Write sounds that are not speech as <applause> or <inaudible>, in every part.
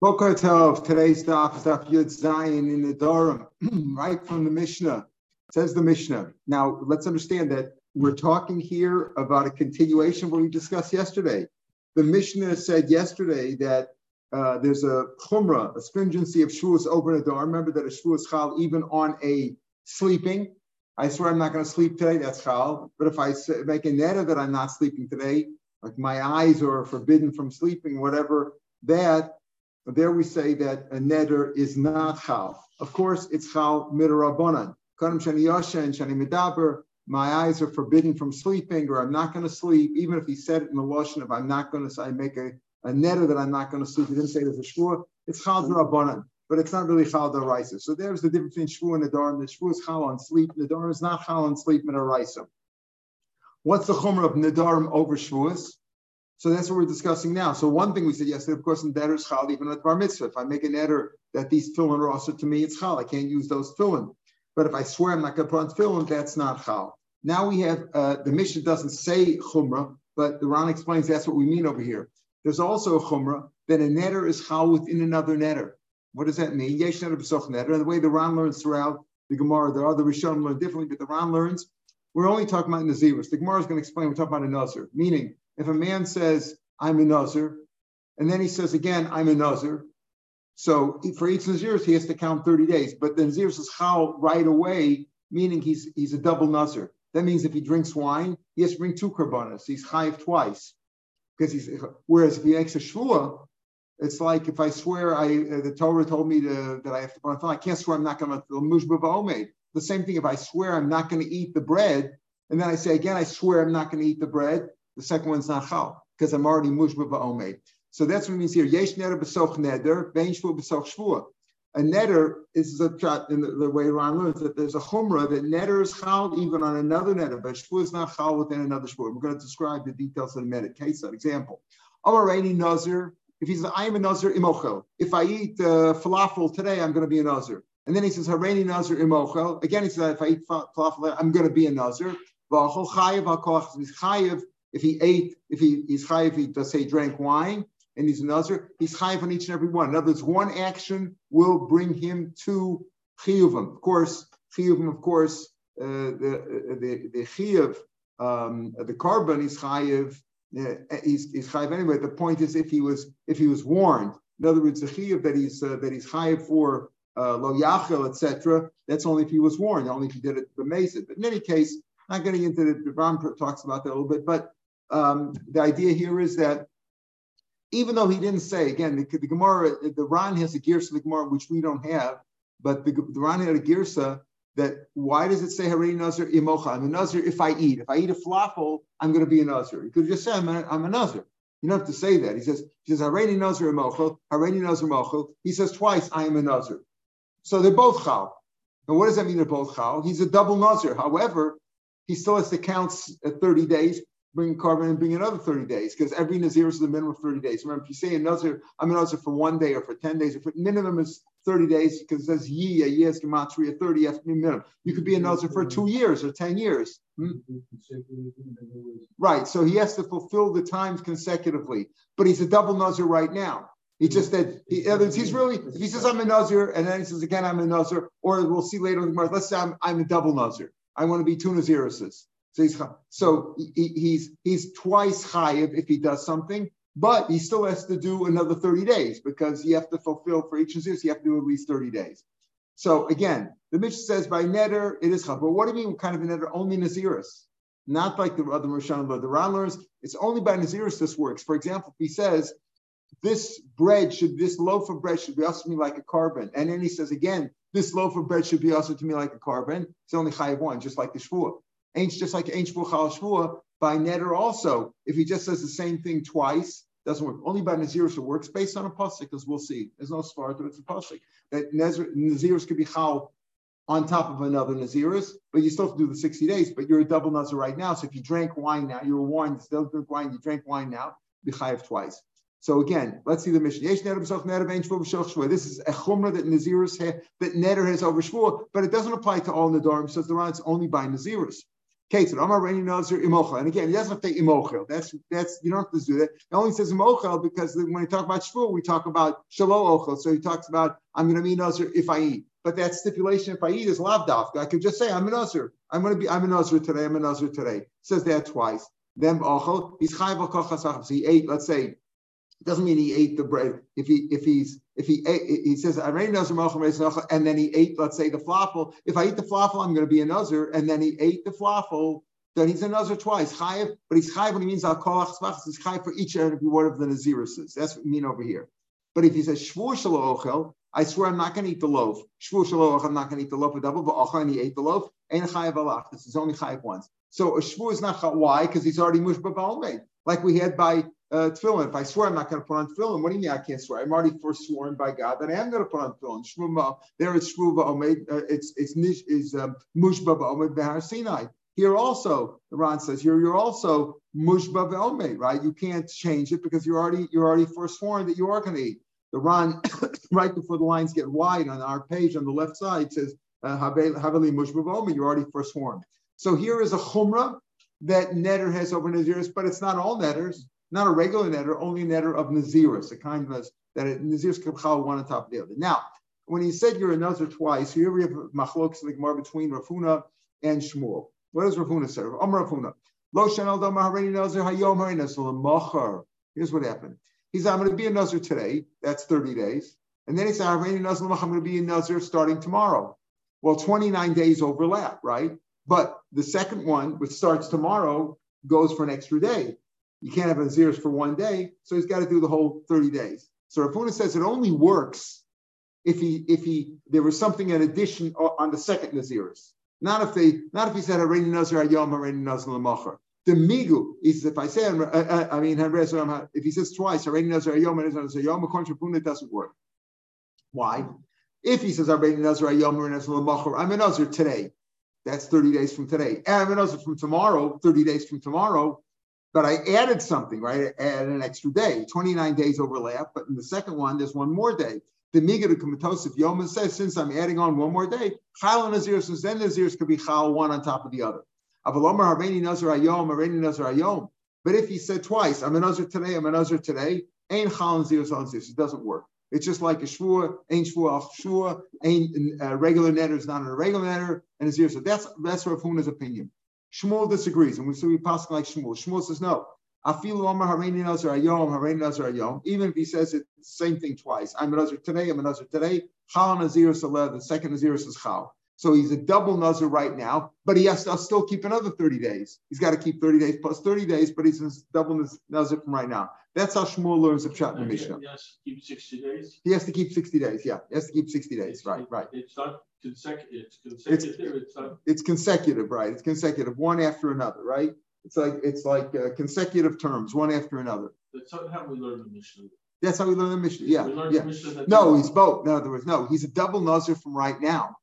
Boker Tov, today's daf is daf Yud Zayin in the <clears throat> Durham, right from the Mishnah. Says the Mishnah. Now, let's understand that we're talking here about a continuation of what we discussed yesterday. The Mishnah said yesterday that uh, there's a chumrah, a stringency of shvuas over the door. Remember that a shvuas chal even on a sleeping. I swear I'm not going to sleep today. That's chal. But if I make a netta that I'm not sleeping today, like my eyes are forbidden from sleeping, whatever, that there we say that a neder is not chal. Of course, it's chal midarabonan. Kadam shani yashen shani medaber. My eyes are forbidden from sleeping, or I'm not going to sleep. Even if he said it in the lashon, if I'm not going to, I make a, a neder that I'm not going to sleep. He didn't say there's a shvur. It's chal derabonan, but it's not really chal deraisa. So there's the difference between shvur and nedar. The shvur is chal on sleep. Nedar is not chal on sleep midaraisa. What's the chomer of nedarim over shvuas? So that's what we're discussing now. So one thing we said yesterday, of course, in Neder is chal, even at bar mitzvah. If I make an eder that these tefillin are also to me, it's chal. I can't use those tefillin. But if I swear I'm not going to put on tefillin, that's not chal. Now we have uh, the Mishnah doesn't say chumrah, but the Ran explains that's what we mean over here. There's also a chumrah that a netter is chal within another netter. What does that mean? Yesh netter b'soch netter. And the way the Ran learns throughout the Gemara, there are other Rishonim learn differently, but the Ran learns. We're only talking about Nazirus. The Gemara is going to explain. We're talking about a Nazir, meaning if a man says, I'm a Nazir, and then he says again, I'm a Nazir, so for each Nazir, he has to count 30 days. But the Nazir says how right away, meaning he's he's a double Nazir. That means if he drinks wine, he has to bring two karbanas. He's chayiv twice. Because he's whereas if he makes a shvua, it's like if I swear I uh, the Torah told me to, that I have to I can't swear I'm not going to mushba The same thing if I swear I'm not going to eat the bread, and then I say again I swear I'm not going to eat the bread. The second one's not chal because I'm already mushba ba'omed. So that's what it means here. Yesh neder b'soch neder, vein shvua b'soch shvua. A neder is a in the, the, way Ron learns that there's a chumrah that neder is chal even on another neder, but shvua is not chal within another shvua. We're going to describe the details in a minute. Case that example. Already nazir. If he says I am a nazir imochel. If I eat uh, falafel today, I'm going to be a nazir. And then he says Harani nazir imochel. Again, he says if I eat falafel, I'm going to be a nazir. Chayiv if he ate, if he he's chayiv, If he does say drank wine, and he's another, he's chayiv on each and every one. In other words, one action will bring him to chiyuvim. Of course, chiyuvim, of course, uh, the the the chiyuv, um, the carbon is chayiv. Uh, he's, he's chayiv anyway. The point is, if he was if he was warned, in other words, the chiyuv that he's uh, that he's chayiv for uh, lo yachel, etc. That's only if he was warned, only if he did it b'mezid. But in any case, not getting into the, the Ran talks about that a little bit, but um, the idea here is that even though he didn't say, again, the, the Gemara, the Ran has a girsa the Gemara, which we don't have, but the, the Ran had a girsa that why does it say Harei Nazir imocha? I'm a Nazir if I eat. If I eat a falafel, I'm going to be a Nazir. You could just say, I'm a, I'm a Nazir. You don't have to say that. He says, he says, Harei Nazir imocha, Harei Nazir mochel. He says twice, I am a Nazir. So they're both chal. And what does that mean they're both chal? He's a double Nazir. However, he still has to count 30 days bring korban and bring another 30 days because every Nazir is the minimum of 30 days. Remember, if you say a Nazir, I'm a Nazir for one day or for 10 days, if minimum is 30 days because it says ye, a ye is gematria 30, has to be minimum. You could be a Nazir for two years or 10 years. Hmm? Right, so he has to fulfill the times consecutively, but he's a double Nazir right now. He just said, he, he's really, if he says I'm a Nazir and then he says again I'm a Nazir, or we'll see later in the month, let's say I'm, I'm a double Nazir. I want to be two Naziruses. So he's so he, he's he's twice chayiv if he does something, but he still has to do another 30 days because you have to fulfill for each nazir, you have to do at least 30 days. So again, the Mishnah says by neder it is chav. But what do you mean kind of a neder? Only nazirus, not like the other but the Ran learns it's only by nazirus this works. For example, if he says this bread should, this loaf of bread should be also to me like a korban, and then he says again, this loaf of bread should be also to me like a korban. It's only chayiv one, just like the shvuah. Just like ain't shvuah by neder also. If he just says the same thing twice, doesn't work. Only by nazirus it works based on a pasuk, because we'll see. There's no svart, but it's a pasuk that nazirus could be chal on top of another nazirus, but you still have to do the 60 days. But you're a double nazir right now. So if you drank wine now, you're a wine, still drink wine, you drank wine now, be chayiv twice. So again, let's see the mission. This is a chumrah that Nazirus that Neder has over Shvuah, but it doesn't apply to all Nadarim, says the it's only by Nazirus. Kate said, Amar Reini Nazir Imochel. And again, he doesn't say Imochel. That's that's you don't have to do that. He only says Imochel because when we talk about Shvu, we talk about Shalom Ochel. So he talks about I'm going to be Nazir if I eat. But that stipulation, if I eat, is lavdaf. I could just say I'm a Nazir. I'm going to be I'm a Nazir today. I'm a Nazir today. Says that twice. Then Ochel, he's chayv So he ate. Let's say it doesn't mean he ate the bread. If he if he's if he ate, he says and then he ate, let's say the falafel. If I eat the falafel, I'm going to be a nazir, and then he ate the falafel. Then he's a nazir twice, chayiv, but he's chayiv when he means al kolach He's chayiv for each and every one of the naziruses. That's what we mean over here. But if he says shvur ochel, I swear I'm not going to eat the loaf. Shvur ochel, I'm not going to eat the loaf. Double, but and he ate the loaf. Ain't chayiv alach. This is only chayiv once. So a shvur is not why because he's already mushba made, like we had by uh, tefillin. If I swear I'm not going to put on tefillin, what do you mean I can't swear? I'm already forsworn by God that I am going to put on tefillin. Shmuma, there is shvuva omed. Uh, it's it's nish is um, mushba omed behar Sinai. Here also, the Ron says here you're also mushba omed, right? You can't change it because you're already you're already forsworn that you are going to eat. The Ron, <coughs> right before the lines get wide on our page on the left side says uh, haveli mushba omed. You're already forsworn. So here is a chumrah that netter has over Naziris, but it's not all netters not a regular netter, only a netter of Nazirus, a kind of that Nazirus Kabchal one on top of the other. Now, when he said you're a Nazir twice, here we have Machlokes more between Rav Huna and Shmuel. What does Rav Huna say? Om Rav Huna. Lo Shanal Dom Harini Nazir Hayom Harini Nazir Here's what happened. He said, I'm going to be a Nazir today. That's 30 days. And then he said, I'm going to be a Nazir starting tomorrow. Well, 29 days overlap, right? But the second one, which starts tomorrow, goes for an extra day. You can't have a Naziris for one day, so he's got to do the whole 30 days. So Rav Huna says it only works if he if he there was something in addition on the second Naziris. Not if they not if he said Hareni Nazir Ayom Hareni Nazir Lamachar. The migu is if I say uh, uh, I mean if he says twice Hareni Nazir Ayom Hareni Nazir Ayom according to Rav Huna it doesn't work. Why? If he says Hareni Nazir Ayom Hareni Nazir Lamachar, I'm a Nazir today. That's 30 days from today. And I'm a Nazir from tomorrow, 30 days from tomorrow but I added something, right? I added an extra day. 29 days overlap, but in the second one, there's one more day. The Miga to Yoma says, since I'm adding on one more day, Chal and Nazir, since then Nazirs could be Chal one on top of the other. Avalomar Harveni Nazir Ayom, Harveni Nazir Ayom. But if he said twice, I'm a Nazir today, I'm a Nazir today, ain't Chal and Nazir, It doesn't work. It's just like a shvua, ain't shvua al shvua, ain't a regular netter is not a regular netter, and a zero. So that's that's Rav Huna's opinion. Shmuel disagrees, and we see we pass like Shmuel. Shmuel says no. Afilu Omar Harini Nazar Ayom, Harini Nazar Ayom. Even if he says it same thing twice, I'm a Nazir today, I'm a Nazir today. Chal Nazir the second Nazir says Chal. So he's a double Nazir right now, but he has to still keep another 30 days. He's got to keep 30 days plus 30 days, but he's a double Nazir from right now. That's how Shmuel learns of Pshat and Mishnah. He has to keep 60 days? He has to keep 60 days, yeah. He has to keep 60 days, right, right. It's not consecutive, it's consecutive, it's, not... It's consecutive, right. It's consecutive, one after another, right? It's like it's like uh, consecutive terms, one after another. That's how we learn the Mishnah. That's how we learn the Mishnah. Yeah, yeah. Mishnah no, he's both. In other words, no, he's a double Nazir from right now.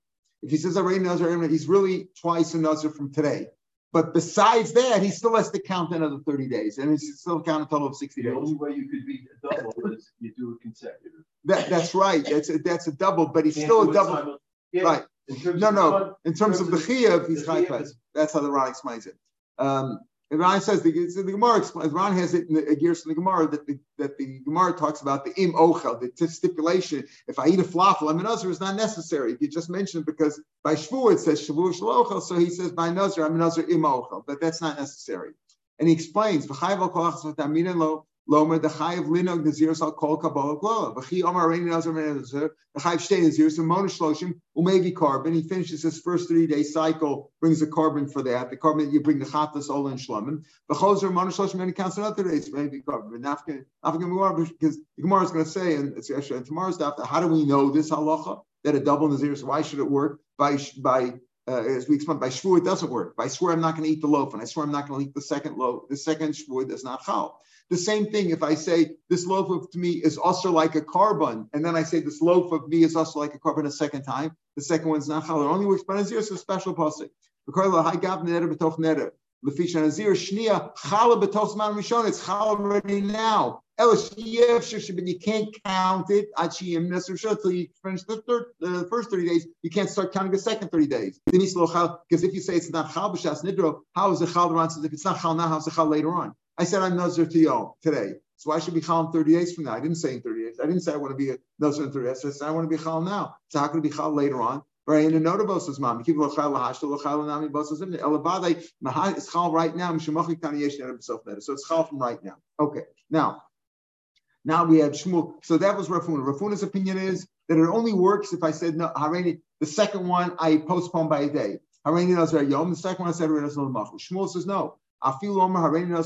If he says already Nazir, he's really twice a Nazir from today. But besides that, he still has to count another 30 days, and he's still count a total of 60 the days. The only way you could be a double is you do it consecutive. That, that's right. That's a, that's a double, but he's still a double. Yeah. Right. No, no. In terms, of, of the Chiyav, he's high class. That's how the Ron explains it. Um, and Ron says the, the Gemara explains. Ron has it in the gears in the Gemara that the, that the Gemara talks about the im ochel, the stipulation. If I eat a falafel, I'm an nazir is not necessary. You just mentioned because by shvu it says shavu shalochel, so he says by nazir I'm a nazir im ochel, but that's not necessary. And he explains Lomer the chayiv linog nazir sal kol kabbalah glola. V'chi omar reini nazir nazir. The chayiv shtei nazir so monish shloshim umevi carbon. He finishes his first three day cycle, brings a carbon for that. The carbon you bring the chatas ola and shlomin. V'chozer monish shloshim and he counts another days maybe carbon. But nafka nafka because the Gemara is going to say and it's actually tomorrow's daf. How do we know this halacha that a double nazir? So why should it work by by uh, as we explained, by shvu it doesn't work. By swear I'm not going to eat the loaf, and I swear I'm not going to eat the second loaf. The second shvu does not chal. The same thing if I say this loaf of to me is also like a carbon, and then I say this loaf of me is also like a carbon a second time. The second one's not chal. It only works by nazir, a special pasuk. Lefisha Nazir Shnia Chala Betos Man Rishon. It's Chala already now. You can't count it until you finish the third, the first 30 days. You can't start counting the second 30 days. Because if you say it's not Chal B'Shas Nidro, how is it Chal if it's not Chal now, how's it Chal later on? I said I'm Nazir to Yom today. So I should be Chal 30 days from now. I didn't say in 30 days. I didn't say I want to be a Nazir in 30 days. I said I want to be Chal now. So how can it be Chal later on? Right in the notable says mom, keep chal lahashta lo chal nami bosas in elabade mahai is chal right now. Mishmachi kani yesh himself better. So it's chal from right now. Okay, now, now we have Shmuel. So that was Rav Huna. Rafuna's opinion is that it only works if I said no. Hareni, the second one I postponed by a day. Hareni nazar yom. The second one I said Shmuel says no. Even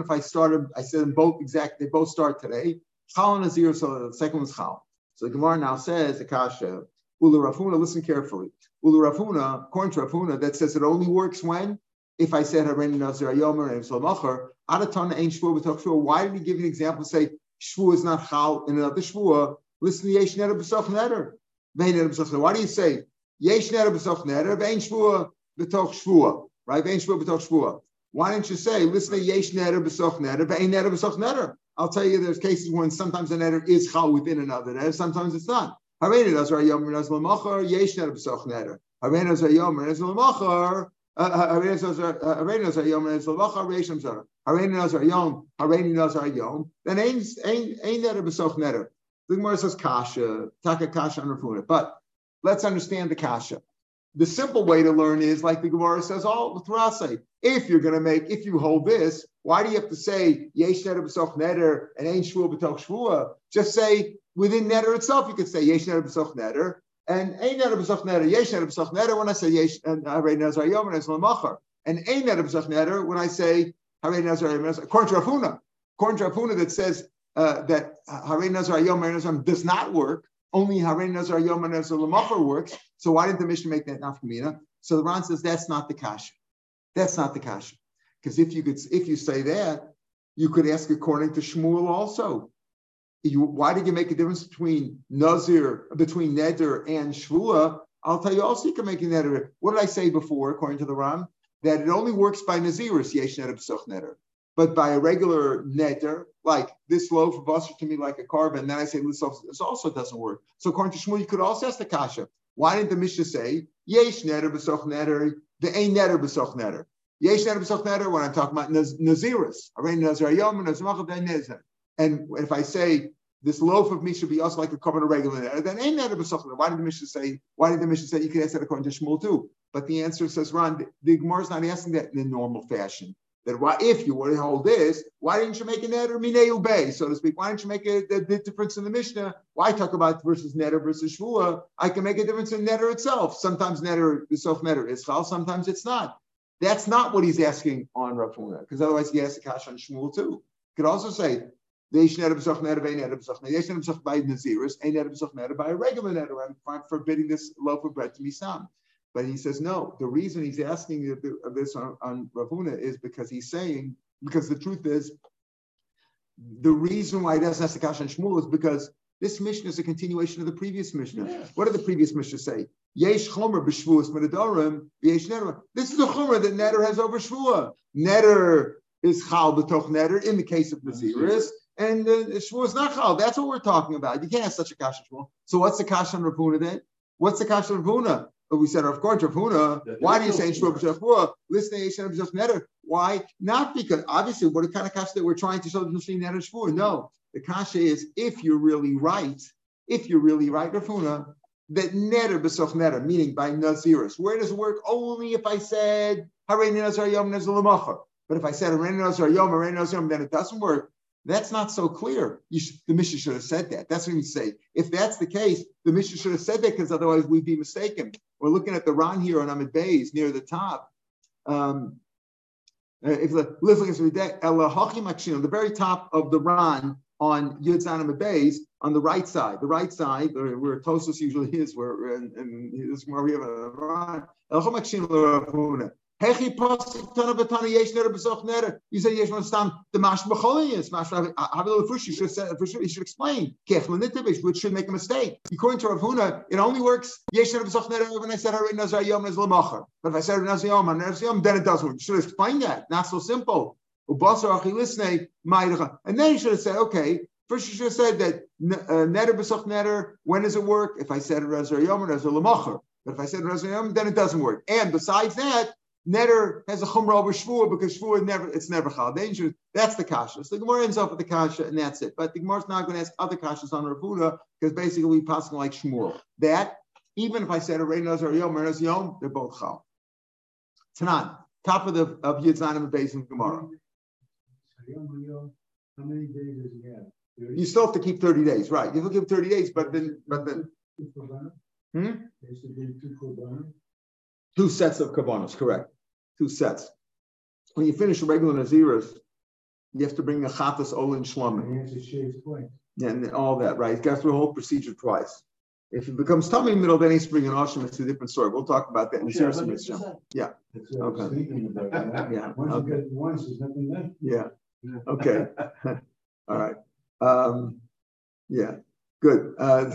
if I started, I said them both exact. They both start today. Chal nazir. So the second one's chal. So the Gemara now says the kasha. Ulu Rav Huna, listen carefully. Ulu Rav Huna, according to Rav Huna, that says it only works when if I said Hareni Nazir Ayomer and Salmachar, Adatana ain't Shvua with Shvua. Why did he give an example? Say Shvua is not Chal in another Shvua. Listen to Yesh Neder B'Soch Neder. Why do you say Yesh Neder B'Soch Neder? Vein Shvua B'Toch Shvua. Right? Why don't you say listen Yesh Neder B'Soch Neder? Vein Neder B'Soch Neder. I'll tell you, there's cases when sometimes a neder is chal within another neder, sometimes it's not. Harena does Rayom Renaz Lamachar, Yesh Neder B'Soch Neder. Harena does Rayom Renaz on But let's understand the Kasha. The simple way to learn is like the Gemara says all throughout say, if you're going to make, if you hold this, why do you have to say Yesh Neder B'Soch Neder and Ain't Shvua B'Toch Shvua? Just say within Neder itself, you could say Yesh Neder B'Soch Neder and Ein Neder B'Soch Neder, Yesh Neder B'Soch Neder when I say Yesh and Harei Nazar Yom and Eslamachar. And Ein Neder B'Soch Neder when I say Harei Nazar Yom according to Rav Huna. According to that says uh, that Harei Nazar Yom does not work, only Harei Nazar Yom and Eslamachar works. So why didn't the Mishnah make that nafkamina? So the Ran says that's not the kasha. That's not the kasha. Because if you could, if you say that, you could ask according to Shmuel also. You, why did you make a difference between Nazir, between Neder and Shvua? I'll tell you also you can make a Neder. What did I say before, according to the Ran? That it only works by Nazirus, Yesh Neder Psuch Neder. But by a regular Neder, like this loaf of buster to me like a carbon, and then I say this also doesn't work. So according to Shmuel, you could also ask the Kasha. Why didn't the Mishnah say, Yesh Neder B'soch Neder, the Ein Neder B'soch Neder? Yesh Neder B'soch Neder, when I'm talking about Nazirus, and if I say this loaf of meat should be also like a carbon regular neder, then ain't that a besachner. Why did the Mishnah say? Why did the Mishnah say you can ask that according to Shmuel too? But the answer says, Ron, the Gemara is not asking that in a normal fashion. That why, if you were to hold this, why didn't you make a neder mineu bay, so to speak? Why didn't you make a, the, the difference in the Mishnah? Why talk about versus neder versus shvua? I can make a difference in neder itself. Sometimes neder, the self neder is chal, sometimes it's not. That's not what he's asking on Rav Huna, because otherwise he has to cash on Shmuel too. Could also say Yesh neder b'soch neder ve'ein neder b'soch neder. Yesh neder b'soch by Naziris, ein neder b'soch neder by a regular neder. I'm forbidding this loaf of bread to be sam. But he says no. The reason he's asking this on, on Rav Huna is because he's saying because the truth is the reason why he doesn't ask the Kash on Shmuel is because this mission is a continuation of the previous mission. Yeah. What did the previous mission say? Yesh chomer b'shvuas medadorim yesh neder. This is the chomer that neder has over shvua. Neder is chal b'toch neder in the case of Naziris and uh, Shmuel is not chal. That's what we're talking about. You can't have such a kasha Shmuel. So what's the kasha on Rav Huna then? What's the kasha on Rav Huna? But we said, of course, Rav Huna. Why do you say Shmuel b'shafua? Listen to Yishem b'shaf Why? Not because obviously, what kind of kasha that we're trying to show between neder Shmuel? No, the kasha is if you're really right, if you're really right, Rav Huna, that neder b'soch neder, meaning by naziris. Where does it work? Only if I said harein nazar yom nazar But if I said harein nazar yom harein nazar yom, then it doesn't work. That's not so clear. Should, the Mishnah should have said that. That's what we say. If that's the case, the Mishnah should have said that because otherwise we'd be mistaken. We're looking at the Ran here on Amid Bays near the top. Um, uh, if the the very top of the Ran on Yud Zanim Bays on the right side, the right side where Tosos usually is, where and, this is where we have a Ran. Hechi pasik tana batana yesh neder besoch neder. You say yesh stam the mash b'choliyis. Mash habil fush. You should for sure. You should explain kech lenitivish, which should make a mistake. According to Rav Huna, it only works yesh neder besoch neder when I said already nazar yom is lemacher. But if I said nazar yom and nazar yom, then it doesn't work. You should explain that. Not so simple. Ubasar achilisnei ma'iracha. And then you should have said, okay. First, you should have said that uh, neder besoch neder. When does it work? If I said nazar yom or nazar lemacher. But if I said nazar yom, then it doesn't work. And besides that, Netter has a chumrah over shvua because shvua never it's never chal dangerous. That's the kasha. So the Gemara ends up with the kasha and that's it. But the Gemara's not going to ask other kashas on Rav because basically we pass like Shmuel. That even if I said a Reinos or Yom or Yom, they're both chal. Tanan, top of the of Yitzanim and the Basin Gemara. How many days does he have? You still have to keep 30 days, right? You have to keep 30 days, but then but then hmm? two sets of kavanas, correct two sets. When you finish a regular Naziris, you have to bring a chatas olin shlamim. Yeah, and all that, right? You got through the whole procedure twice. If it becomes tummy middle, then he's bringing Ashim. It's a different story. We'll talk about that in the Yeah. Yeah. Okay. <laughs> Yeah. Once okay. you get once, there's nothing left. Yeah. Okay. <laughs> all right. Um, yeah. Good. Uh, <laughs>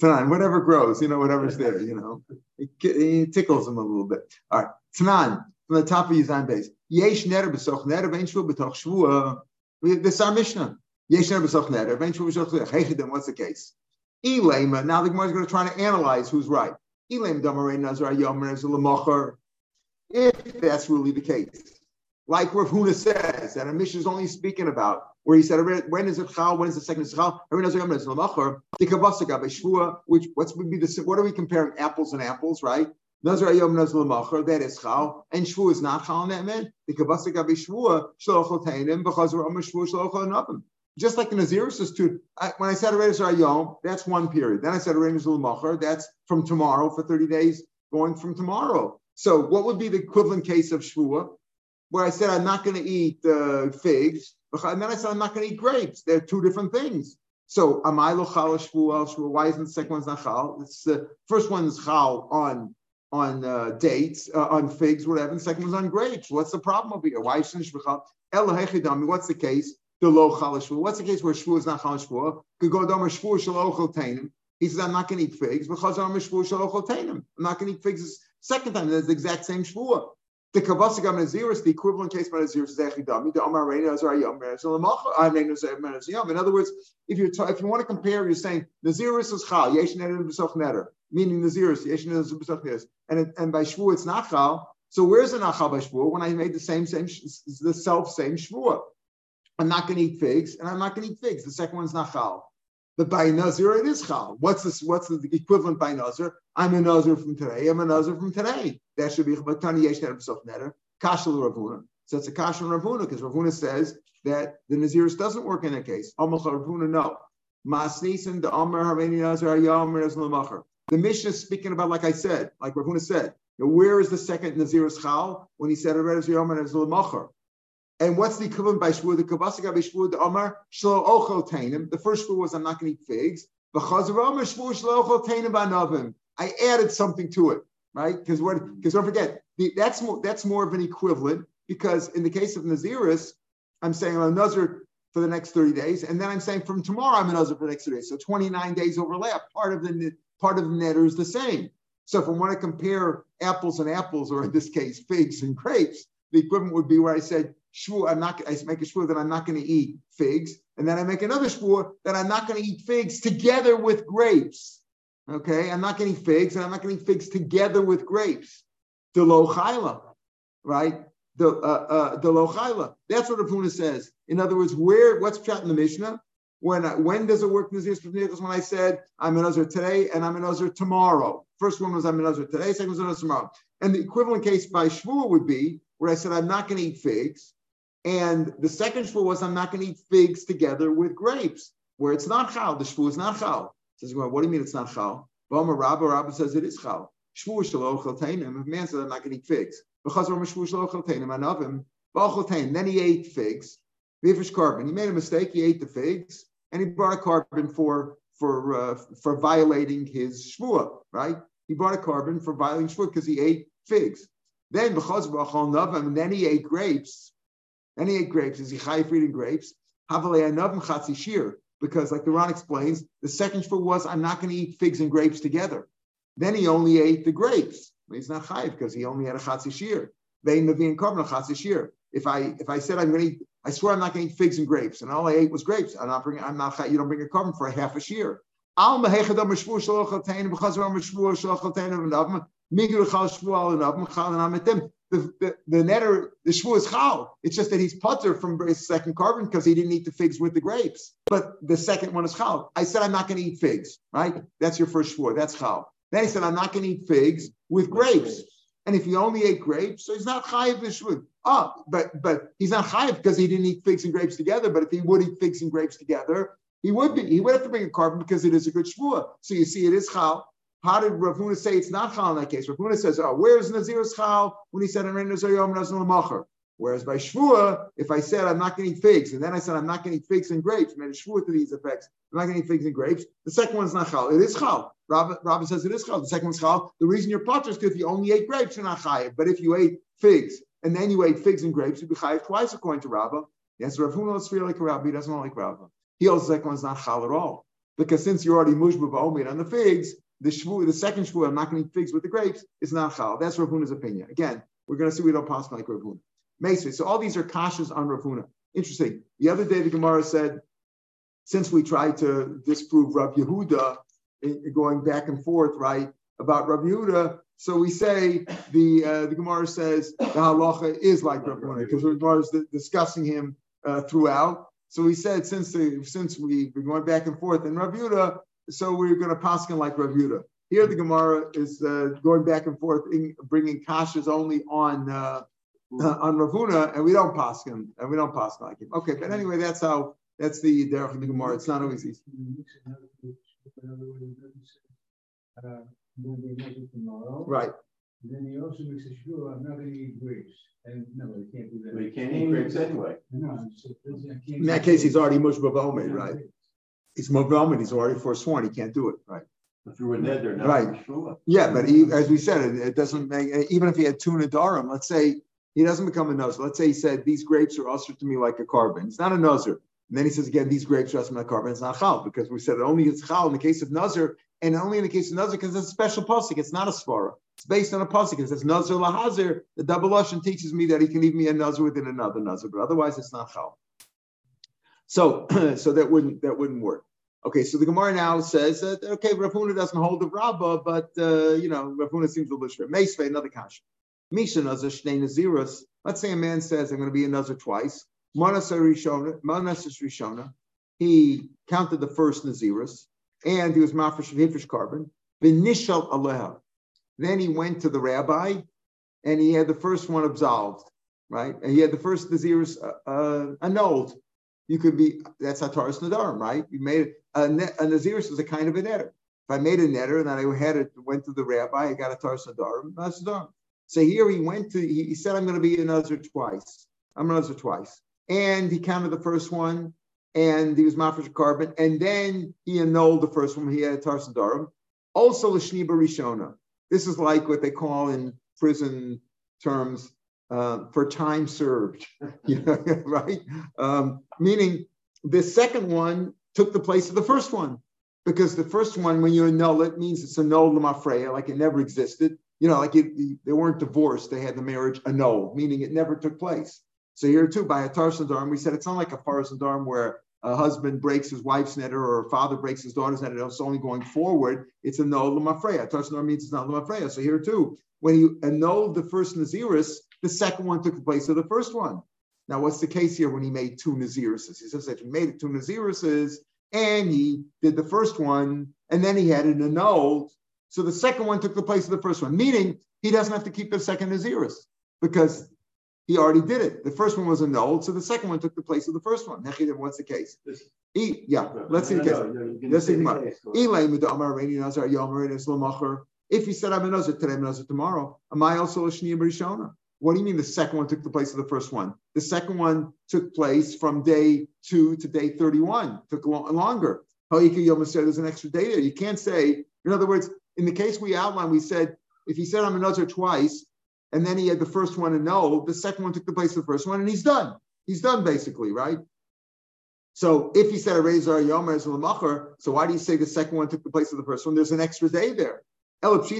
Tanan, whatever grows, you know, whatever's there, you know, it, it tickles him a little bit. All right, Tanan, from the top of Yizan base. Yesh neder b'soch neder vein shvu b'toch shvua. This is our Mishnah. Yesh neder b'soch neder vein shvu b'toch shvua. Hechidim, what's the case? Elema, now the Gemara is going to try to analyze who's right. Elem damarei nazar yomer ez If that's really the case like Rav Huna says, that a Mishnah is only speaking about, where he said, when is it chal, when is the second chal? Which what's would be the what are we comparing apples and apples, right? Nazar ayom nazar l'machar, that is chal, and shvu is not chal in that man. The kavasaka b'shvua shlochol tainim b'chazar am shvu shlochol navim. Just like the Naziris is to, I, when I said Erezer Ayom, that's one period. Then I said Erezer L'machar, that's from tomorrow for 30 days, going from tomorrow. So what would be the equivalent case of Shvua? where I said I'm not going to eat uh, figs, and then I said I'm not going to eat grapes. They're two different things. So amaylo chal shvuel Why isn't the second one's not? It's the first one's chal on on uh, dates, uh, on figs, whatever. And the second one's on grapes. What's the problem over here? Why isn't shvuel chal? What's the case? The low chal What's the case where shvuel is not chal shvuel? Could go down shvuel shalochel tainim. He says I'm not going to eat figs because I'm shvuel shalochel tainim. I'm not going to eat figs. Second time, that's the exact same shvuel. The kavasik Naziris, the equivalent case by Naziris is Echidami, the Amar is Ayam In other words, if you if you want to compare, you're saying Naziris is Chal, Yesh Neder B'Soch Neder, meaning Naziris, Yesh Neder B'Soch Neder, and and by Shvu it's not Chal. So where's the Nachal by Shvu when I made the same same the self same Shvu? I'm not going to eat figs, and I'm not going to eat figs. The second one's not Chal. But by Nazir, it is Chal. What's this? What's the equivalent by Nazir? I'm a Nazir from today. I'm a Nazir from today. That should be Chabbatani Yesh Neder. Kashal Rav Huna. So it's a Kasha Rav Huna because Rav Huna says that the Naziris doesn't work in that case. Amal Rav Huna, no. Masnisin the Amar Harveni Nazir Lamachar. The Mishnah is speaking about, like I said, like Rav Huna said, where is the second Nazir's Chal when he said Yom and what's the equivalent by shvur? The kabasika by shvur the amar shlo ochel tainim. The first shvur was I'm not going to eat figs. B'chazer amar shvur shlo ochel tainim b'anavim. I added something to it, right? Because what? Because don't forget, the, that's more that's more of an equivalent. Because in the case of Naziris, I'm saying I'm a Nazir for the next 30 days, and then I'm saying from tomorrow I'm a Nazir for the next 30 days. So 29 days overlap. Part of the part of the netter is the same. So if I want to compare apples and apples, or in this case figs and grapes, the equivalent would be where I said shvur, I'm not, I make a shvur that I'm not going to eat figs. And then I make another shvur that I'm not going to eat figs together with grapes. Okay. I'm not going to eat figs and I'm not going to eat figs together with grapes. The lo right? The, uh, uh, the That's what Rav Huna says. In other words, where, what's chat in the Mishnah? When, when does it work When I said I'm a Nazir today and I'm a Nazir tomorrow. First one was I'm a Nazir today, second was a Nazir tomorrow. And the equivalent case by Shvur would be where I said I'm not going to eat figs. And the second shvu was I'm not going to eat figs together with grapes, where it's not chal. The shvu is not chal. Says, well, what do you mean it's not chal? Vama Rabba, Rabba says it is chal. Shvu shalochel tainim. If man said I'm not going to eat figs, because Rama shvu shalochel tainim, I love him. Then he ate figs. Vifish carbon. He made a mistake. He ate the figs, and he brought a carbon for for uh, for violating his shvua. Right? He brought a carbon for violating shvua because he ate figs. Then and then he ate grapes. Then he ate grapes. Is he chayiv eating grapes? Because, like the Ron explains, the second shvur was, I'm not going to eat figs and grapes together. Then he only ate the grapes. He's not chayiv because he only had a chatzi shir. If I if I said I'm going to I swear I'm not going to eat figs and grapes, and all I ate was grapes. I'm not bringing. I'm not. You don't bring a carbon for a half a shear. The, the, the netter, the shvu is chal. It's just that he's putter from his second carbon because he didn't eat the figs with the grapes. But the second one is chal. I said I'm not going to eat figs, right? That's your first shvu. That's chal. Then he said I'm not going to eat figs with grapes. And if he only ate grapes, so he's not chayiv b'shvud. Ah, but but he's not chayiv because he didn't eat figs and grapes together. But if he would eat figs and grapes together, he would be. He would have to bring a carbon because it is a good shvua. So you see, it is chal. How did Rav Huna say it's not chal in that case? Rav Huna says, "Oh, where's Nazir's chal when he said Whereas by shvua, if I said I'm not getting figs, and then I said I'm not getting figs and grapes, made a shvua to these effects, I'm not getting figs and grapes. The second one's not chal. It is chal. Rabbi, says it is chal. The second one's chal. The reason you're potter is because if you only ate grapes, you're not chayiv. But if you ate figs and then you ate figs and grapes, you'd be chayiv twice according to Rabbi. Yes, Rav Huna is like Rabbi. He doesn't like Rabbi. He also the second one's not chal at all because since you're already mushba ba'omid on the figs, the shvu, the second shvu, I'm not going to eat figs with the grapes, is not chal. That's Rav Huna's opinion. Again, we're going to see we don't pass like Rav Huna. Mesri. So all these are kashas on Rav Huna. Interesting. The other day the Gemara said, since we tried to disprove Rav Yehuda, going back and forth, right, about Rav Yehuda. So we say the uh, the Gemara says the halacha is like Rav Yehuda because the Gemara is discussing him uh, throughout. So we said since the, since we've been going back and forth in Rav Yehuda, so we're going to paskin like Rav Yehuda. Here the Gemara is uh, going back and forth, in, bringing kashas only on uh, <laughs> on Rav Huna, and we don't paskin, and we don't paskin like him. Okay, but anyway, that's how that's the derech of the Gemara. It's not always easy. Right. And then he also makes a sure I'm not going to eat grapes. And no, he can't do that. Well, you can't eat grapes anyway. No, in that case, he's already mushbavomed, right? He's mushbavomed. He's already forsworn. He can't do it, right? If you were dead, they're not right. Sure. Yeah, but he, as we said, it, it, doesn't make even if he had two nadarim. Let's say he doesn't become a nozer. Let's say he said these grapes are usher to me like a carbon. It's not a nozer. And then he says again, these grapes are like a carbon. It's not chal because we said it only is chal in the case of nazir and only in the case of nazir because it's a special pasuk. It's not a svara. It's based on a pasuk. It says nazir lahazir. The double lashon teaches me that he can leave me a nazir within another nazir, but otherwise it's not chal. So, <clears throat> so that wouldn't that wouldn't work. Okay, so the Gemara now says that okay, Rav Huna doesn't hold the Rabbah, but uh, you know Rav Huna seems a little short. Meisve, another kasha. Misha nazir shnei naziros. Let's say a man says I'm going to be a nazir twice. Manas Rishona, he counted the first Naziris, and he was Mafresh Hifish carbon, Benishal Aleha. Then he went to the rabbi and he had the first one absolved, right? And he had the first Naziris uh, uh, annulled. You could be, that's Hataris Nadarim, right? You made a, a Naziris is a kind of a netter. If I made a netter and then I had it, went to the rabbi, I got a that's Nadarim. So here he went to, he, said, I'm going to be a Nazir twice. I'm a Nazir twice and he counted the first one, and he was mafresh carbon, and then he annulled the first one. He had Tarsan Darim. Also, Lashniba Rishona. This is like what they call in prison terms uh, for time served, <laughs> you know, <laughs> right? Um, meaning the second one took the place of the first one because the first one, when you annul it, means it's annulled lemafreya, like it never existed. You know, like it, they weren't divorced; they had the marriage annulled, meaning it never took place. So here too, by a tarsandarm, we said it's not like a parasandarm where a husband breaks his wife's netter or a father breaks his daughter's netter. It's only going forward. It's a no lamafreya. Tarsandarm means it's not lamafreya. So here too, when you annulled the first naziris, the second one took the place of the first one. Now, what's the case here when he made two nazirises? He says that he made two nazirises and he did the first one and then he had it annulled. So the second one took the place of the first one, meaning he doesn't have to keep the second naziris because he already did it. The first one was annulled, so the second one took the place of the first one. What's the case? E, yeah, let's see the case. Let's see the If he said I'm a nazir today, I'm a nazir tomorrow, am I also a shniyim rishona? What do you mean the second one took the place of the first one? The second one took place from day two to day 31, took longer. There's an extra day there. You can't say, in other words, in the case we outlined, we said, if he said I'm a nazir twice, and then he had the first one and no, the second one took the place of the first one, and he's done. He's done basically, right? So if he said a razor yom as lamacher, so why do you say the second one took the place of the first one? There's an extra day there. Must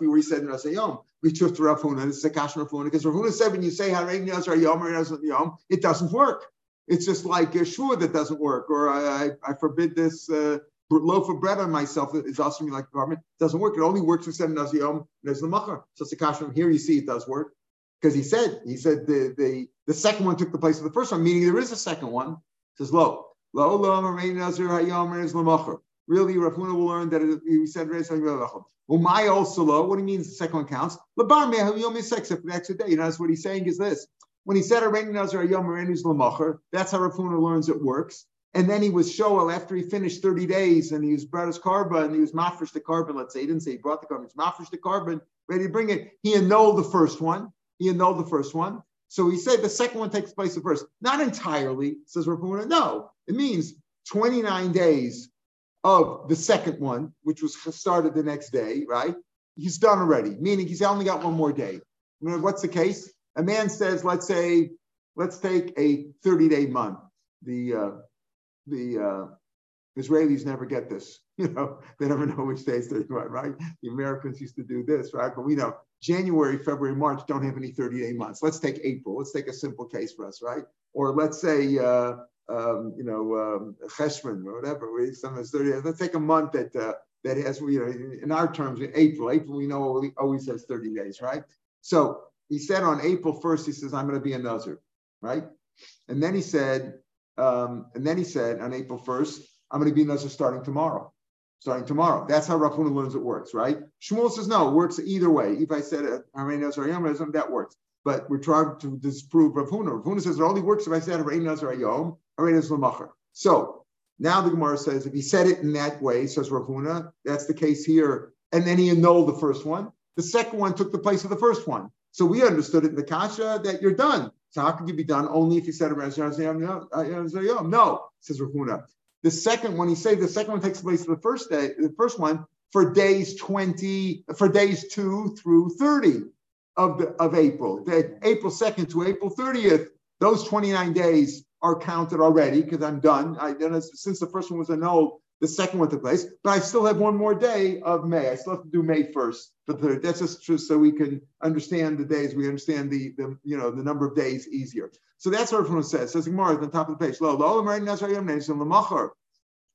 be where he said in Rasayom. We took to Rav Huna. This is a Kash Rav Huna because Rav Huna said when you say Harein Nazar Yom it doesn't work. It's just like a shua that doesn't work, or I, I, I forbid this uh, loaf of bread on myself is also me like garment. It doesn't work. It only works with seven Nazar Yom Nez Lamacher. So it's a Kash from here. You see, it does work because he said he said the, the the second one took the place of the first one, meaning there is a second one. It says lo lo lo Harein Nazar Hayom Nez Lamacher. Really, Rav Huna will learn that he said Umay also. What he means the second one counts. Labar except for the extra day. You know, that's what he's saying is this. When he said Areni Nazar Yom Areni's Lamacher, that's how Rav Huna learns it works. And then he was Shoel after he finished 30 days and he was brought his carbon and he was mafresh the carbon. Let's say he didn't say he brought the carbon, he mafresh the carbon, ready to bring it. He annulled the first one. He annulled the first one. So he said the second one takes place of first. Not entirely, says Rav Huna. No, it means 29 days of the second one, which was started the next day, right? He's done already, meaning he's only got one more day. What's the case? A man says, let's say, let's take a 30 day month. The uh, the uh, Israelis never get this. <laughs> You know, they never know which days they're right, right? The Americans used to do this, right? But we know January, February, March don't have any 30 day months. Let's take April. Let's take a simple case for us, right? Or let's say uh, um, you know, um, or whatever. We sometimes 30 Let's take a month that uh, that has, you know, in our terms, April. April, we know always has 30 days, right? So he said on April 1st, he says, I'm going to be a Nazir, right? And then he said, um, and then he said on April 1st, I'm going to be a Nazir starting tomorrow. Starting tomorrow. That's how Rav Huna learns it works, right? Shmuel says, no, it works either way. If I said, I'm going to that works. But we're trying to disprove Rav Huna. Rav Huna says it only works if I said Rein Nazar Yom, So now the Gemara says if he said it in that way, says Rav Huna, that's the case here, and then he annulled the first one. The second one took the place of the first one. So we understood it in the kasha that you're done. So how could you be done only if you said Nazar uh, Yom? No, says Rav Huna. The second one, he said the second one takes place of the first day, the first one for days 20, for days two through 30 of, the, of April. The April 2nd to April 30th, those 29 days are counted already because I'm done. I, since the first one was annulled, the second one took place, but I still have one more day of May. I still have to do May 1st for the third. That's just, just so we can understand the days. We understand the, the you know the number of days easier. So that's what everyone says. Says Gemara at the top of the page. Lo lo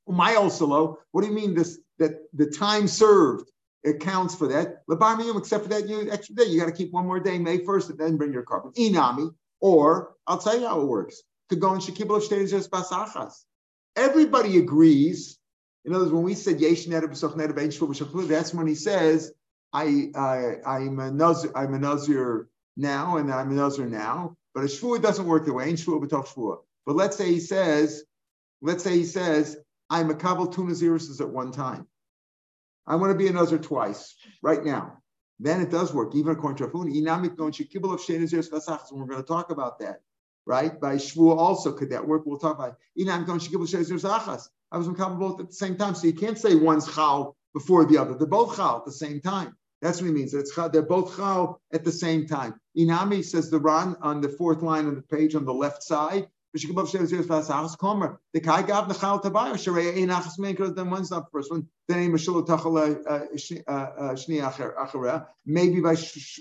my also. What do you mean this that the time served it counts for that. Labarmiyum, except for that you extra day, you got to keep one more day, May 1st, and then bring your carbon. Inami, or I'll tell you how it works. To go in Shekibel of Basachas. Everybody agrees. In other words, when we said Yesh that's when he says, I'm a Nazir, I'm a Nazir now, and I'm a Nazir now. But a Shvua doesn't work the way. Ain't Shvua, but Shvua. But let's say he says, let's say he says, I'm a Kabul two Naziruses at one time. I want to be a Nazir twice, right now. Then it does work, even according to Rafun. Inamik don shekibel of shein and we're going to talk about that, right? By Shvu also could that work? We'll talk about shein I was in both at the same time, so you can't say one's chal before the other. They're both chal at the same time. That's what he means. Chal, they're both chal at the same time. Inami says the Ran on the fourth line of the page on the left side. The kai gav nechal tabayo sharei ein achas because then one's not the first one. Then ein mashul tachal uh, uh, shni uh, achara. Maybe by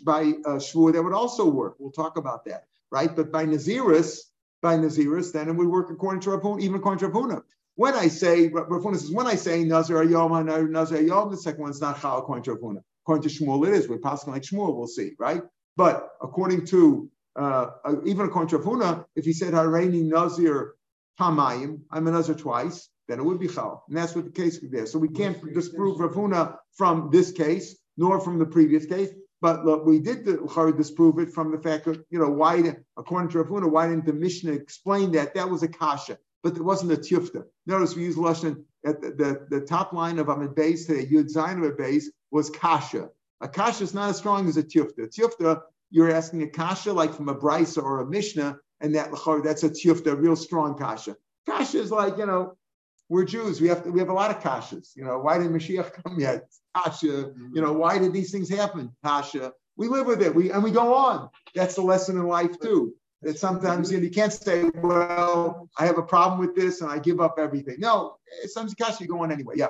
by uh, shvur that would also work. We'll talk about that, right? But by naziris, by naziris, then it would work according to Rabun, even according to Rav Huna. When I say Rav Huna says when I say nazir ayom nazir ayom, the second one's not chal according to Rav Huna. According to Shmuel, it is. We're passing like Shmuel. We'll see, right? But according to uh, uh, even according to Huna, if he said Hareini Nazir Tamayim, I'm a Nazir twice, then it would be Chal. And that's what the case would be. So we can't disprove Rav Huna from this case, nor from the previous case. But look, we did disprove it from the fact that, you know, why, according to Rav why didn't the Mishnah explain that? That was a kasha, but it wasn't a tiyufta. Notice we use Lashon at the, the, the, top line of Amid base today, Yud Zayin of a base was kasha. A kasha is not as strong as a tiyufta. Tiyufta you're asking a kasha like from a brisa or a mishnah, and that that's a tiyufta, a real strong kasha. Kasha is like you know, we're Jews. We have to, we have a lot of kashas. You know, why didn't Mashiach <laughs> come yet? Kasha. You know, why did these things happen? Kasha. We live with it. We and we go on. That's the lesson in life too. That sometimes you, know, you can't say, "Well, I have a problem with this and I give up everything." No, sometimes kasha. You go on anyway. Yeah.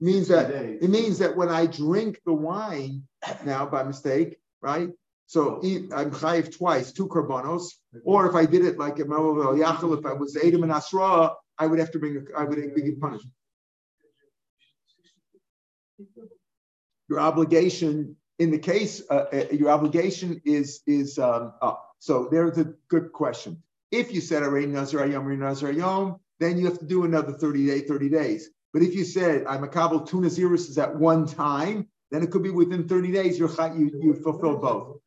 Means that it means that when I drink the wine now by mistake, right? So I'm chayiv twice, two korbanos. Or if I did it like if I was Adam and Asra, I would have to bring a, I would be punished. Your obligation in the case, uh, uh, your obligation is is um, uh, so there's a good question. If you said already Nazar Yom Nazar Yom, then you have to do another 30 day, 30 days. But if you said I'm a kabel two Naziris at one time, then it could be within 30 days you're you you fulfill both.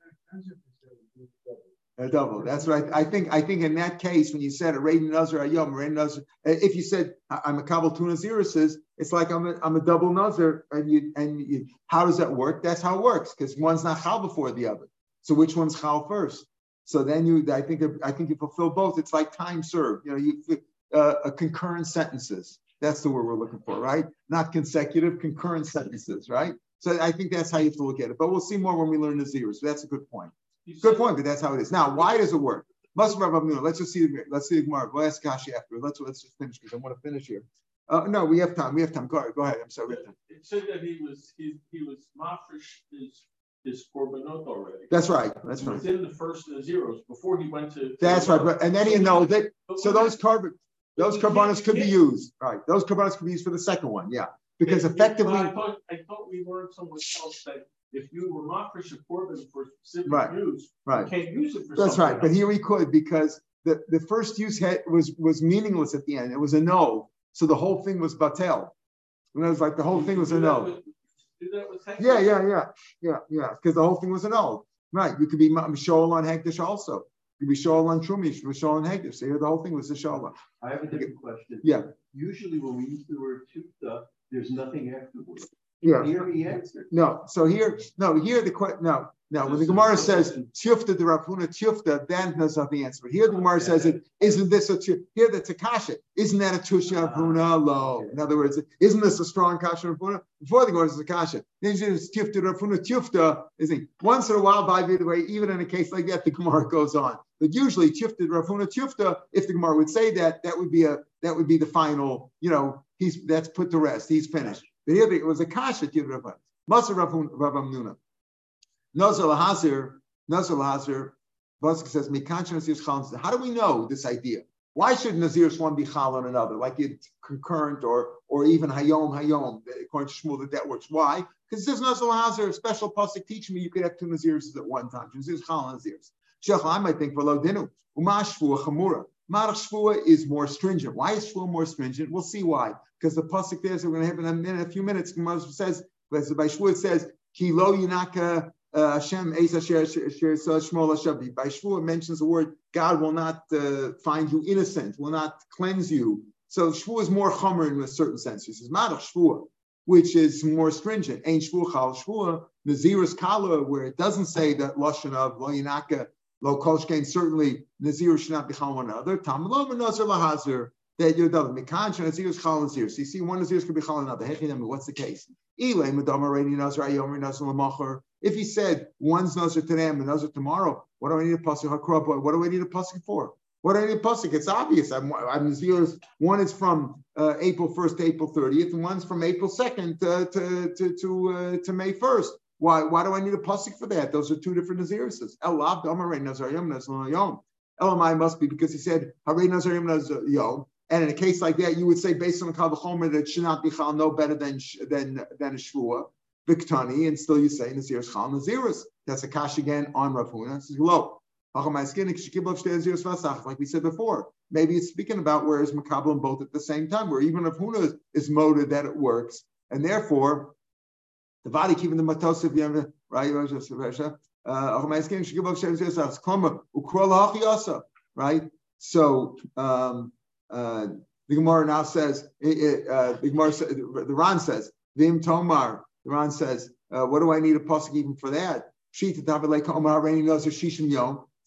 A double. That's right. I think. I think in that case, when you said a rain nazar ayom, rain nazar, if you said I'm a kabel two naziruses, it's like I'm a, I'm a double nazar, and you and you, how does that work? That's how it works because one's not chal before the other. So which one's chal first? So then you, I think, I think you fulfill both. It's like time served. You know, you uh, concurrent sentences. That's the word we're looking for, right? Not consecutive, concurrent sentences, right? So I think that's how you have to look at it. But we'll see more when we learn the zeros. So that's a good point. Good point, but that's how it is. Now, why does it work? Must Let's just see. Let's see the Gemara. We'll ask Kashi after. Let's let's just finish because I want to finish here. Uh, no, we have time. We have time. Go ahead. Go ahead. I'm sorry. It said that he was he, he was mafresh his his korbanot already. That's right. That's right. Within the first of the zeros before he went to. That's right. But and then he knows it. So those carbon those carbonas could be used. Right. Those carbonas could be used for the second one. Yeah. Because effectively. I thought, I thought we learned somewhere else that if you were not for Korban for specific right. use, right. you can't use it for That's right. Else. But here we could because the, the first use had, was was meaningless at the end. It was a no. So the whole thing was batel. And it was like the whole thing was a no. yeah, yeah, yeah, yeah, yeah. Because the whole thing was a no. Right. You could be Mishol on Hektish also. You could be Shol on Trumish, Mishol on Hektish. So here the whole thing was a Shola. I have a different question. Yeah. Usually when we use the word tuta, there's nothing afterwards. Yeah. Here he answered. No. So here, no, here the question, no. no. when the Gemara says Tufta the Rav Huna Tufta, then there's nothing answer. But here the Gemara says it isn't this a here the Takasha? Isn't that a Tusha Rav Huna low? In other words, isn't this a strong Kasha Rav Huna? Before the Gemara says Kasha. Then it's Tufta Rav Huna Tufta is once in a while, by the way, even in a case like that, the Gemara <laughs> goes on. But usually Tufta Rav Huna Tufta, if the Gemara would say that, that would be a that would be the final, you know, he's that's put to rest, he's finished. But here it was a kasha to Rabban. Masar Rav Hamnuna. Nazar Lahazir, Nazar Lahazir, Basik says, How do we know this idea? Why should Nazir's one be chal on another, like it's concurrent or or even hayom hayom? According to Shmuel, that that works. Why? Because it says Nazir Lahazir, a special pasuk teach me you could have two Nazirs at one time. Nazir's chal and Nazirs. I might think for lo dinu umashvu chamura. Marach Shvua is more stringent. Why is Shvua more stringent? We'll see why. Because the pasuk there, so we're going to have in a, minute, a few minutes. Says, by it says, "Ki lo yinaka uh, Hashem Eis Asher Shmol Hashabi." By it mentions the word God will not uh, find you innocent, will not cleanse you. So Shvua is more chomer in a certain sense. He says Marach Shvua, which is more stringent. Ain't Shvua Chal Shvua. Nazirus Kala, where it doesn't say that lashon of lo yinaka Lo kolshkein certainly nazir should not be chal one another. Tamlo nazir lahazir that you're double. Mikan nazir is chal nazir. So you see, one nazir could be chal another. What's the case? Ilay madama reini nazir nazir lamacher. If he said one's nazir today and nazir tomorrow, what do I need a pasuk hakrab? What do I need a pasuk for? What do I need a pasuk? It's obvious. I'm, I'm nazir. One is from uh, April 1st to April 30th, and one's from April 2nd uh, to to to, uh, to May 1st. Why, why do I need a pasuk for that? Those are two different Nazirises. Elav Damarei Nazarayim Nazarayim. Elamai must be because he said Harei Nazarayim Nazarayim. And in a case like that, you would say based on the Kavachomer that it should not be chal no better than than than a shvua, biktani, and still you say Nazir's chal Naziris. That's a kash again on Rav Huna. Is low. Like we said before, maybe it's speaking about where is Makablim both at the same time, where even if Huna is, is moted that it works, and therefore the body keeping the matosif right? Right. So um, uh, the Gemara now says uh, the Gemara the Ran says Vim Tomar. The Ran says, uh, what do I need a pasuk even for that? It's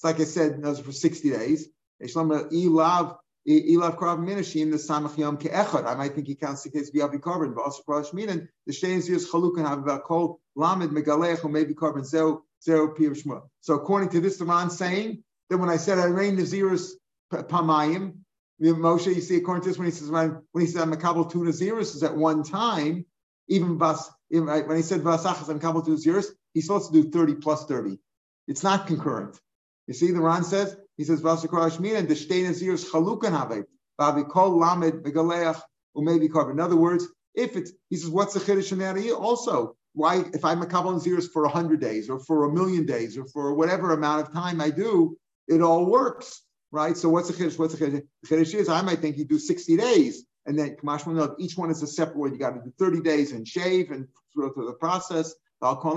like I said, knows for 60 days. Ilav ilav krav minashim the samach yom keechad. I might think he counts the case v'yavi carbon, but also krav shminan the shtein ziyus chalukan about kol lamed megalech maybe carbon zero zero pir So according to this, the Ran saying that when I said I rain Nazirus pamayim, Moshe, you see, according to this, when he says when, he said makabel two Nazirus is at one time, even bas when he said vasachas and makabel two Nazirus, he's supposed to do thirty plus thirty. It's not concurrent. You see, the Ran says he says vasakar shmina and the shtein Nazirus chalukan have bavi kol lamed megaleach umaybe carbon. In other words, if it's he says what's the chiddush in also why if I'm a couple of zeros for a hundred days or for a million days or for whatever amount of time I do, it all works, right? So what's the chiddush? What's the chiddush? The chiddush is I might think you do 60 days and then Kamash each one is a separate one. You got to do 30 days and shave and through, through the process. That's how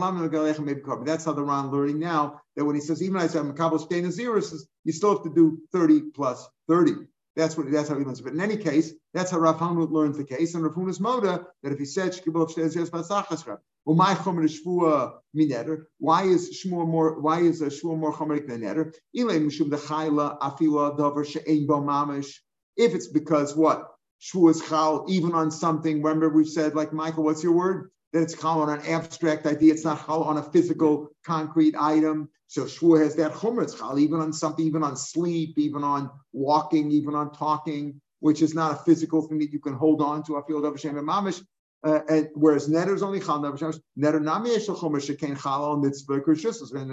the Ran learning now that when he says even I said Makabel Shtein Aziris, you still have to do 30 plus 30. That's what that's how he learns. But in any case, that's how Rav Hamud learns the case. And Rav Huna's Moda, that if he said Shkibul Shtezes Basachas eh, why is Shmuel more? Why is eh, a Shmuel more chomerik than Neder? If it's because what Shmuel is chal even on something. Remember we've said like Michael, what's your word? That it's chal on an abstract idea. It's not chal on a physical concrete item. So Shmuel has that chomer. It's chal even on something, even on sleep, even on walking, even on talking, which is not a physical thing that you can hold on to. I feel of Hashem and mamish. Uh, and whereas netter is only chal netter nami yeshel chomer shekain chal on mitzvah kushus and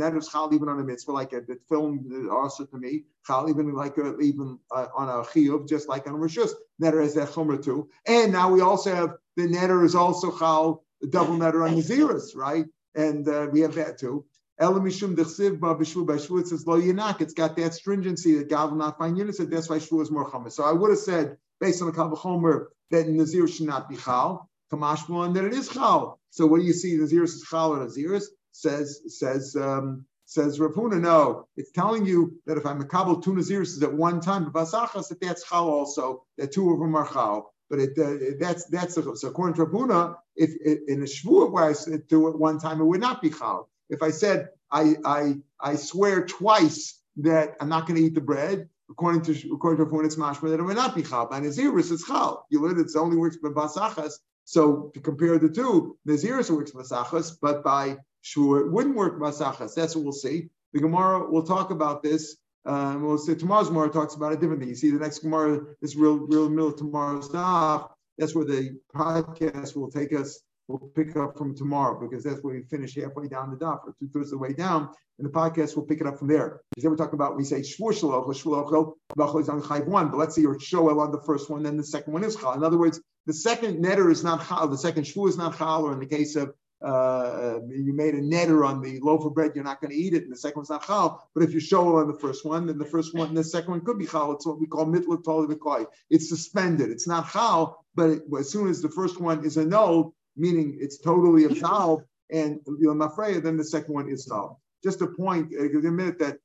netter is chal even on a mitzvah like a, the film also to me chal even like a, even uh, on a chiyuv just like on a rishus netter has that chomer too. And now we also have the netter is also chal double netter on naziris right? And uh, we have that too. Elamishum dechsiv ba b'shvu by it says lo yinak. It's got that stringency that God will not find unit said that's why shvu is more chamer so I would have said based on the Kavachomer that Nazir should not be Chal, Kamashma, and that it is Chal. So what do you see? Nazir is Chal or Nazir says says um, says Rav Huna. No, it's telling you that if I'm a Kabul two Naziris at one time, Basachas that that's Chal also. That two of them are Chal. But it, uh, that's that's a, so according to Rav Huna, if, in a shvuah where I said do it one time, it would not be chal. If I said I I I swear twice that I'm not going to eat the bread, according to according to it's mashma that it would not be chal. By Naziris, it's chal. You learn it only works by basachas. So to compare the two, Naziris works basachas, but by Shur it wouldn't work basachas. That's what we'll see. The Gemara will talk about this. Um, we'll see tomorrow's Gemara talks about a different thing. You see, the next Gemara is real, real middle of tomorrow's stuff. That's where the podcast will take us we'll pick up from tomorrow because that's where we finish halfway down the daf or two thirds of the way down. And the podcast will pick it up from there. Because then we're talking about we say shvur shaloch shvur is on chayv one, but let's say you're shoel on the first one, then the second one is chal. In other words, the second netter is not chal, the second shvur is not chal, or in the case of uh, you made a netter on the loaf of bread, you're not going to eat it, and the second one's not chal. But if you show on the first one, then the first one, the second one could be chal. It's what we call mitla toli It's suspended. It's not chal, but it, as soon as the first one is annulled, meaning it's totally absolved, and you know, Mafreya, then the second one is solved. Just a point, uh, a minute that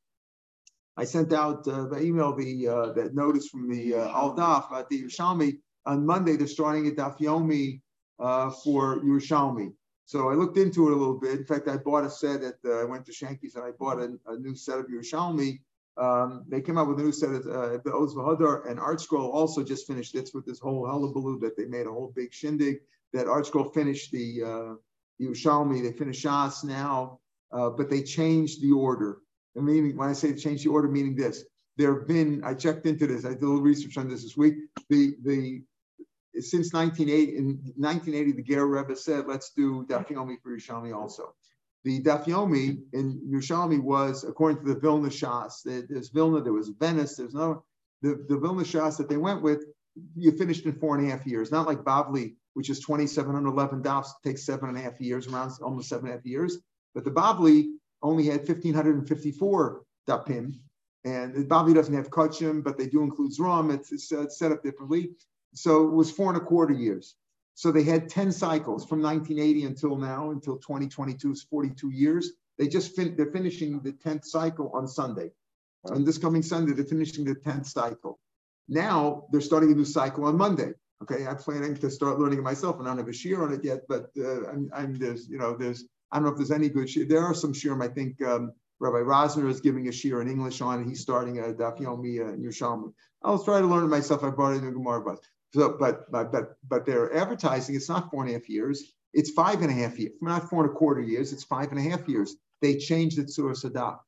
I sent out uh, the email, the uh, that notice from the uh, Al Daf at the Yerushalmi on Monday. They're starting at Daf Yomi uh, for Yerushalmi. So I looked into it a little bit. In fact, I bought a set at uh, I went to Shanky's and I bought a, a new set of Yerushalmi. Um, they came out with a new set of uh, the Oz Vahadar and ArtScroll also just finished this with this whole hullabaloo that they made a whole big shindig that ArtScroll finished the uh, Yerushalmi, they finished Shas now, uh, but they changed the order. I mean, when I say change the order, meaning this, there have been, I checked into this, I did a little research on this this week. The, the, since 1980, in 1980, the Ger Rebbe said, let's do Daf Yomi for Yerushalmi also. The Daf Yomi in Yerushalmi was, according to the Vilna Shas, there's Vilna, there was Venice, there's no, the, the Vilna Shas that they went with, you finished in four and a half years, not like Bavli, which is 2,711 dafs, takes seven and a half years, around almost seven and a half years. But the Bavli only had 1,554 dapim. And the Bavli doesn't have kachim, but they do include zram. It's, it's, uh, it's, set up differently. So it was four and a quarter years. So they had 10 cycles from 1980 until now, until 2022 is 42 years. They just fin- they're finishing the 10th cycle on Sunday. And this coming Sunday, they're finishing the 10th cycle. Now they're starting a new cycle on Monday. Okay, I'm planning to start learning it myself, and I don't have a shear on it yet. But uh, I'm, I'm, there's, you know, there's, I don't know if there's any good shear. There are some shiurim. I think um, Rabbi Rosner is giving a shir in English on it. He's starting a Daf Yomi uh, in Yerushalmi. I'll try to learn it myself. I brought it in the Gemara, so, but but but but they're advertising. It's not four and a half years. It's five and a half years. Not four and a quarter years. It's five and a half years. They changed it to a Sadat.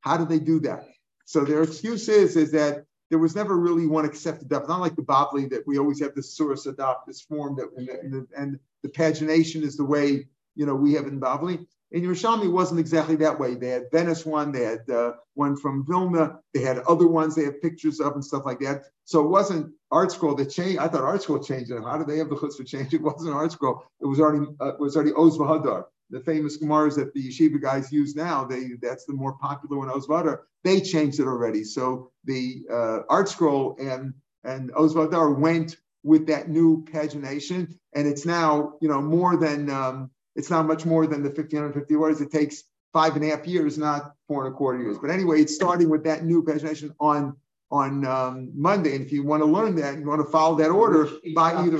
How do they do that? So their excuse is is that there was never really one accepted daf. Not like the Bobli that we always have this source adopt this form that and the, and the, and pagination is the way you know we have in Bobli. In Yerushalmi, wasn't exactly that way. They had Venice one, they had uh, one from Vilna, they had other ones they had pictures of and stuff like that. So it wasn't Art Scroll that changed. I thought Art Scroll changed it. How did they have the chutzpah change? It wasn't Art Scroll. It was already uh, it was already Oz Vahadar. The famous Gemaras that the yeshiva guys use now, they that's the more popular one, Oz Vahadar. They changed it already. So the uh, Art Scroll and and Oz Vahadar went with that new pagination, and it's now you know more than. Um, it's not much more than the 1550 words. It takes five and a half years, not four and a quarter years. But anyway, it's starting with that new pagination on on um, Monday. And if you want to learn that, you want to follow that order by either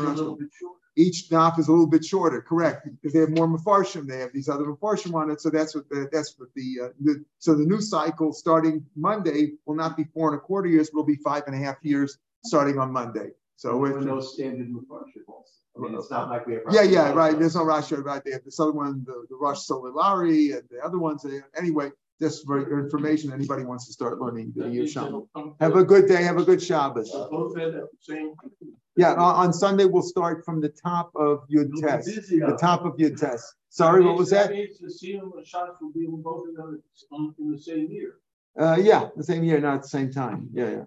is a Rosh little bit shorter. each daf is a little bit shorter, correct? Because they have more mafarshim, they have these other mafarshim on it. So that's what the, that's what the, uh, the so the new cycle starting Monday will not be four and a quarter years, but will be five and a half years starting on Monday. So it, no standard Mepharshim also. I mean, it's not like we have. yeah, yeah, right. There's no Rashi, right? They have this other one, the, the Rosh Solilari, and the other ones. Anyway, just for your information, anybody wants to start learning the That Yir means Shama. they'll come Have a good day. Have a good Shabbos. Both at the same. Yeah, on, Sunday we'll start from the top of Yud You'll be Tes, busy the top of Yud Test. Sorry, what was that? the Siyum and Shas will be both in the, in the same year. Uh, yeah, the same year, not at the same time. Yeah, yeah.